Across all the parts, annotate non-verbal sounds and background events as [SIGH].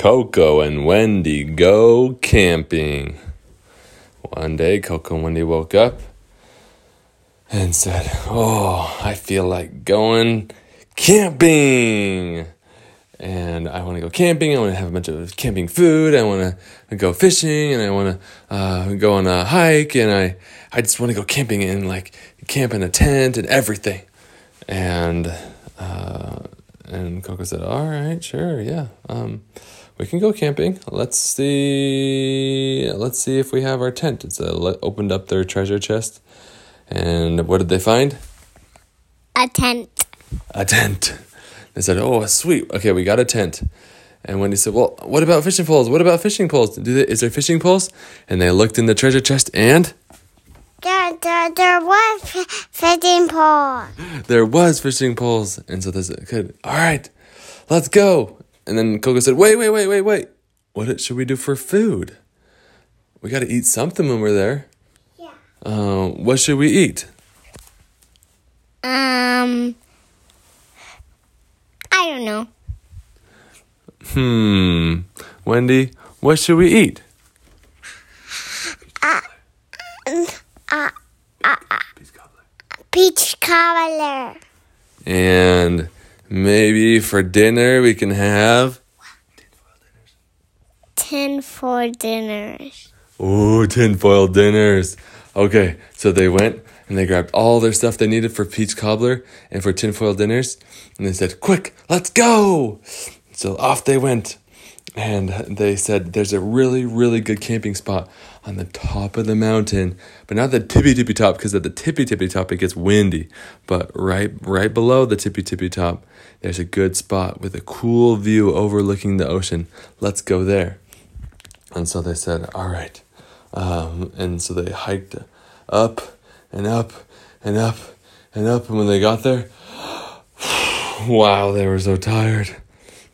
Coco and Wendy go camping. One day, Coco and Wendy woke up and said, Oh, I feel like going camping. And I want to go camping. I want to have a bunch of camping food. I want to go fishing and I want to uh, go on a hike. And I, I just want to go camping and like camp in a tent and everything. And, uh, and Coco said, All right, sure, yeah. Um, we can go camping. Let's see. Let's see if we have our tent. It's a, opened up their treasure chest, and what did they find? A tent. A tent. They said, "Oh, sweet. Okay, we got a tent." And Wendy said, "Well, what about fishing poles? What about fishing poles? Do they, is there fishing poles?" And they looked in the treasure chest, and there, there, there was fishing poles. There was fishing poles, and so they said, "Good. All right, let's go." And then Coco said, Wait, wait, wait, wait, wait. What should we do for food? We got to eat something when we're there. Yeah. Uh, what should we eat? Um, I don't know. Hmm. Wendy, what should we eat? Uh, uh, uh, uh, peach cobbler. And Maybe for dinner we can have tinfoil dinners. Oh, tinfoil dinners. Okay, so they went and they grabbed all their stuff they needed for peach cobbler and for tinfoil dinners, and they said, "Quick, let's go!" So off they went, and they said, "There's a really, really good camping spot on the top of the mountain, but not the tippy tippy top because at the tippy tippy top it gets windy. But right right below the tippy tippy top, there's a good spot with a cool view overlooking the ocean. Let's go there. And so they said, all right. Um, and so they hiked up and up and up and up. And when they got there, [SIGHS] wow, they were so tired.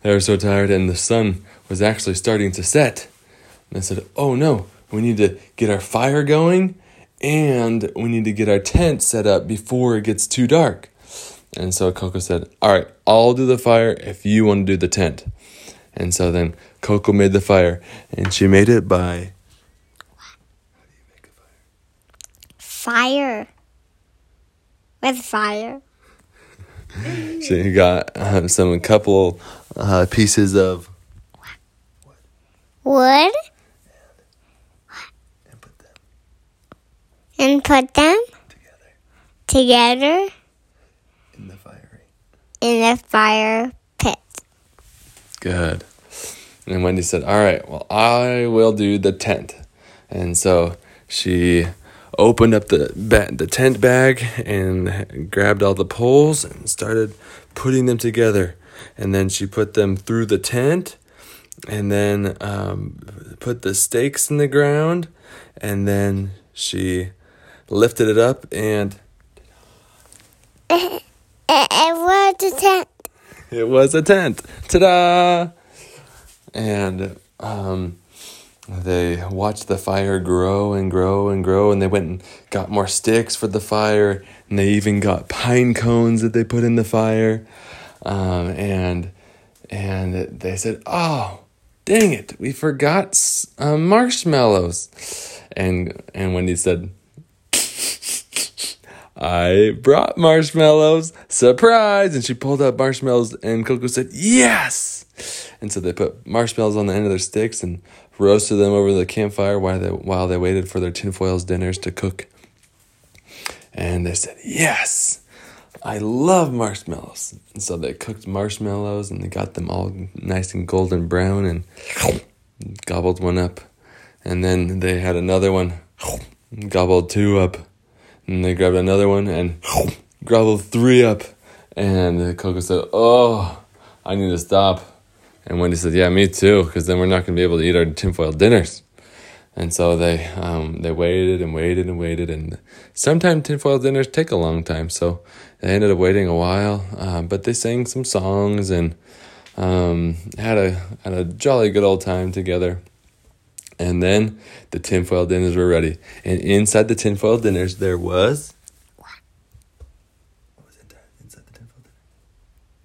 They were so tired, and the sun was actually starting to set. And I said, oh no, we need to get our fire going and we need to get our tent set up before it gets too dark. And so Coco said, All right, I'll do the fire if you want to do the tent. And so then Coco made the fire and she made it by. Fire. With fire. [LAUGHS] she got uh, some couple uh, pieces of wood and put them together. Together in the fire in the fire pit. Good. And Wendy said, "All right, well, I will do the tent." And so she opened up the ba- the tent bag and grabbed all the poles and started putting them together. And then she put them through the tent, and then um, put the stakes in the ground, and then she lifted it up and. it, it was a tent. It was a tent. Ta da! And um, they watched the fire grow and grow and grow, and they went and got more sticks for the fire, and they even got pine cones that they put in the fire. Um, and and they said, "Oh, dang it, we forgot uh, marshmallows." And and Wendy said, I brought marshmallows. Surprise! And she pulled out marshmallows, and Coco said, Yes! And so they put marshmallows on the end of their sticks and roasted them over the campfire while they, while they waited for their tinfoils dinners to cook. And they said, Yes! I love marshmallows. And so they cooked marshmallows and they got them all nice and golden brown and gobbled one up. And then they had another one, gobbled two up. And they grabbed another one and gobbled three up. And Coco said, Oh, I need to stop. And Wendy said, Yeah, me too, because then we're not going to be able to eat our tinfoil dinners. And so they um, they waited and waited and waited, and sometimes tinfoil dinners take a long time. So they ended up waiting a while, uh, but they sang some songs and um, had a had a jolly good old time together. And then the tinfoil dinners were ready. And inside the tinfoil dinners, there was. What was inside the tinfoil dinner?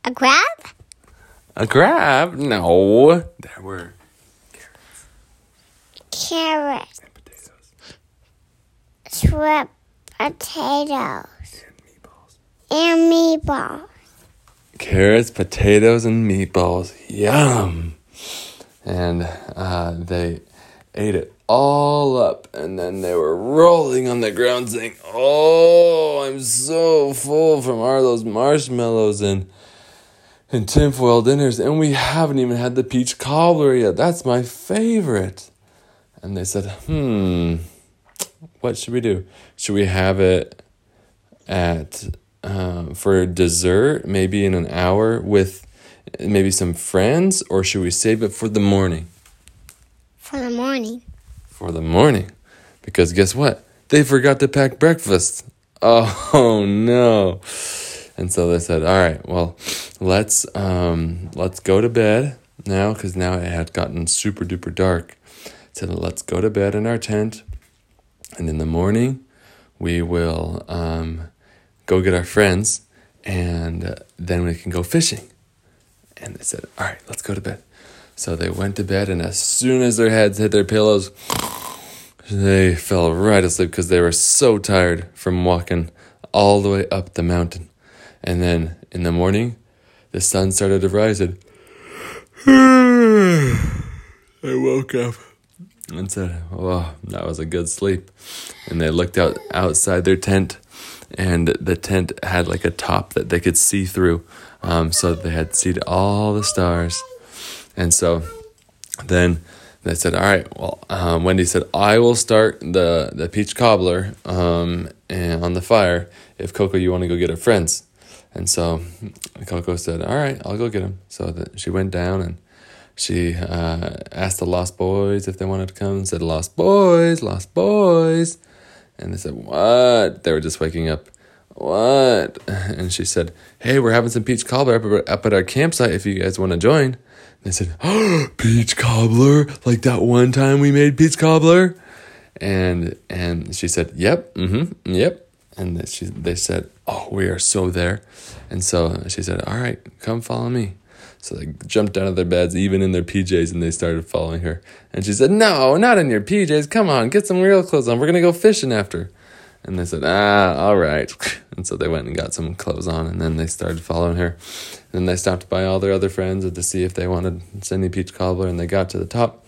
A crab? A crab? No. There were carrots, and potatoes sweet potatoes, and meatballs. and meatballs. Carrots, potatoes, and meatballs. Yum. And uh, they ate it all up, and then they were rolling on the ground saying, Oh, I'm so full from all those marshmallows and and tinfoil dinners, and we haven't even had the peach cobbler yet. That's my favorite. And they said, Hmm, what should we do? Should we have it at um, for dessert, maybe in an hour with maybe some friends, or should we save it for the morning? For the morning. For the morning, because guess what? They forgot to pack breakfast. Oh [LAUGHS] no! And so they said, "All right, well, let's um, let's go to bed now, because now it had gotten super duper dark." Said, "Let's go to bed in our tent, and in the morning, we will um, go get our friends, and uh, then we can go fishing." And they said, "All right, let's go to bed." So they went to bed, and as soon as their heads hit their pillows, they fell right asleep because they were so tired from walking all the way up the mountain. And then in the morning, the sun started to rise, and [SIGHS] I woke up and said, "Oh, that was a good sleep." And they looked out outside their tent, and the tent had like a top that they could see through, um, so they had seen all the stars. And so then they said, "All right." Well, um, Wendy said, "I will start the the peach cobbler um, and on the fire if Coco, you want to go get her friends." And so Coco said, "All right, I'll go get them." So that she went down and she uh, asked the Lost Boys if they wanted to come. Said, "Lost Boys, Lost Boys," and they said, "What?" They were just waking up. What? And she said, "Hey, we're having some peach cobbler up, at- up at our campsite. If you guys want to join." And they said, oh, [GASPS] "Peach cobbler, like that one time we made peach cobbler." And and she said, "Yep, mm-hmm, yep." And she they said, "Oh, we are so there." And so she said, "All right, come follow me." So they jumped out of their beds, even in their PJs, and they started following her. And she said, No, not in your PJs. Come on, get some real clothes on. We're going to go fishing after. And they said, Ah, all right. [LAUGHS] And so they went and got some clothes on, and then they started following her. And then they stopped by all their other friends to see if they wanted Cindy Peach Cobbler, and they got to the top,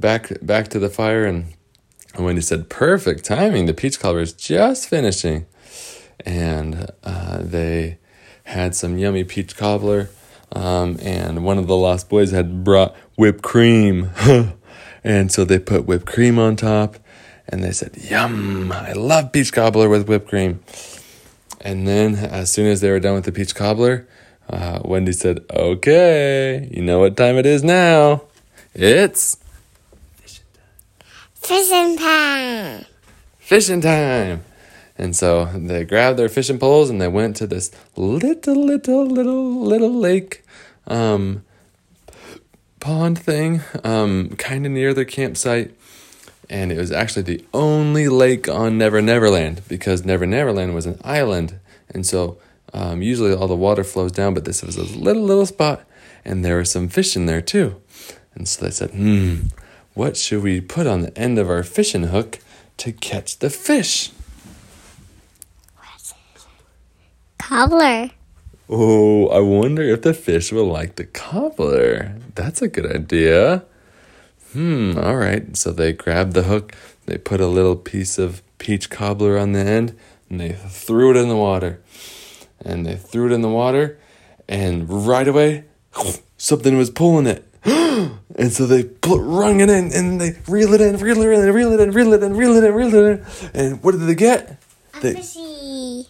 back back to the fire, and, and Wendy said, Perfect timing. The peach cobbler is just finishing. And uh, they had some yummy peach cobbler. Um, and one of the Lost Boys had brought whipped cream. [LAUGHS] and so they put whipped cream on top. And they said, Yum, I love peach cobbler with whipped cream. And then, as soon as they were done with the peach cobbler, uh, Wendy said, Okay, you know what time it is now. It's Fishing time. fishing time. And so they grabbed their fishing poles and they went to this little, little, little, little lake um, pond thing, um, kind of near their campsite. And it was actually the only lake on Never Neverland because Never Neverland was an island. And so um, usually all the water flows down, but this was a little, little spot. And there was some fish in there too. And so they said, hmm, what should we put on the end of our fishing hook to catch the fish? Cobbler. Oh, I wonder if the fish will like the cobbler. That's a good idea. Hmm, all right. So they grabbed the hook, they put a little piece of peach cobbler on the end, and they threw it in the water. And they threw it in the water, and right away, [SNIFFS] something was pulling it. [GASPS] and so they put, rung it in, and they reel it in, reel it in, reel it in, reel it in, reel it in, reel it in. And what did they get? A They- fishy.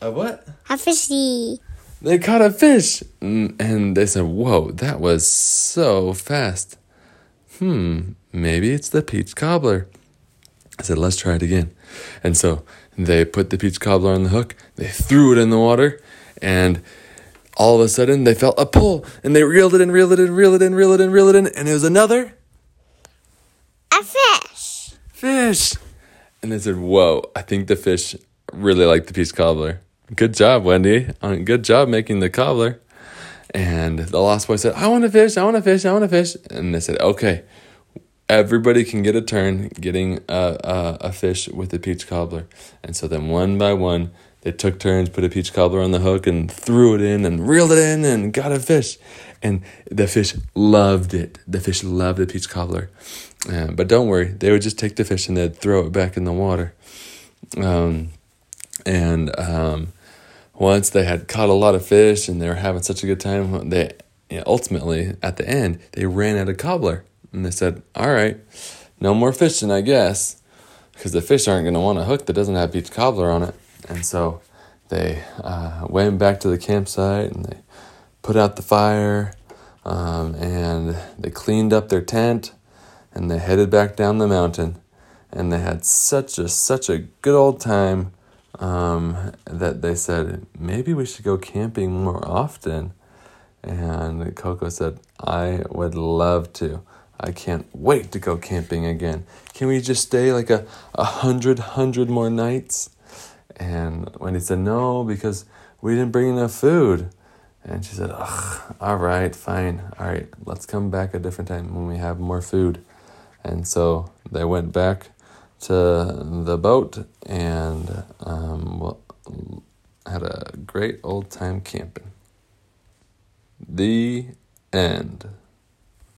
A what? A fishy. They caught a fish. Mm, And they said, Whoa, that was so fast. Hmm, maybe it's the peach cobbler. I said, Let's try it again. And so they put the peach cobbler on the hook, they threw it in the water, and all of a sudden they felt a pull, and they reeled it in, reeled it in, reeled it in, reeled it in, reeled it in, and it was another A fish. fish. And they said, Whoa, I think the fish really liked the peach cobbler. Good job, Wendy. Uh, Good job making the cobbler. And the lost boy said, I want to fish, I want to fish, I want to fish. And they said, okay, everybody can get a turn getting a, a, a fish with a peach cobbler. And so then one by one, they took turns, put a peach cobbler on the hook and threw it in and reeled it in and got a fish. And the fish loved it. The fish loved the peach cobbler. Uh, but don't worry, they would just take the fish and they'd throw it back in the water. Um, and um, once they had caught a lot of fish and they were having such a good time, they you know, ultimately at the end they ran out of cobbler and they said, "All right, no more fishing, I guess." Because the fish aren't going to want a hook that doesn't have peach cobbler on it. And so they uh, went back to the campsite and they put out the fire um, and they cleaned up their tent and they headed back down the mountain and they had such a such a good old time um, that they said maybe we should go camping more often and coco said i would love to i can't wait to go camping again can we just stay like a, a hundred hundred more nights and Wendy said, No, because we didn't bring enough food. And she said, Ugh, all right, fine. All right, let's come back a different time when we have more food. And so they went back to the boat and um, had a great old time camping. The end.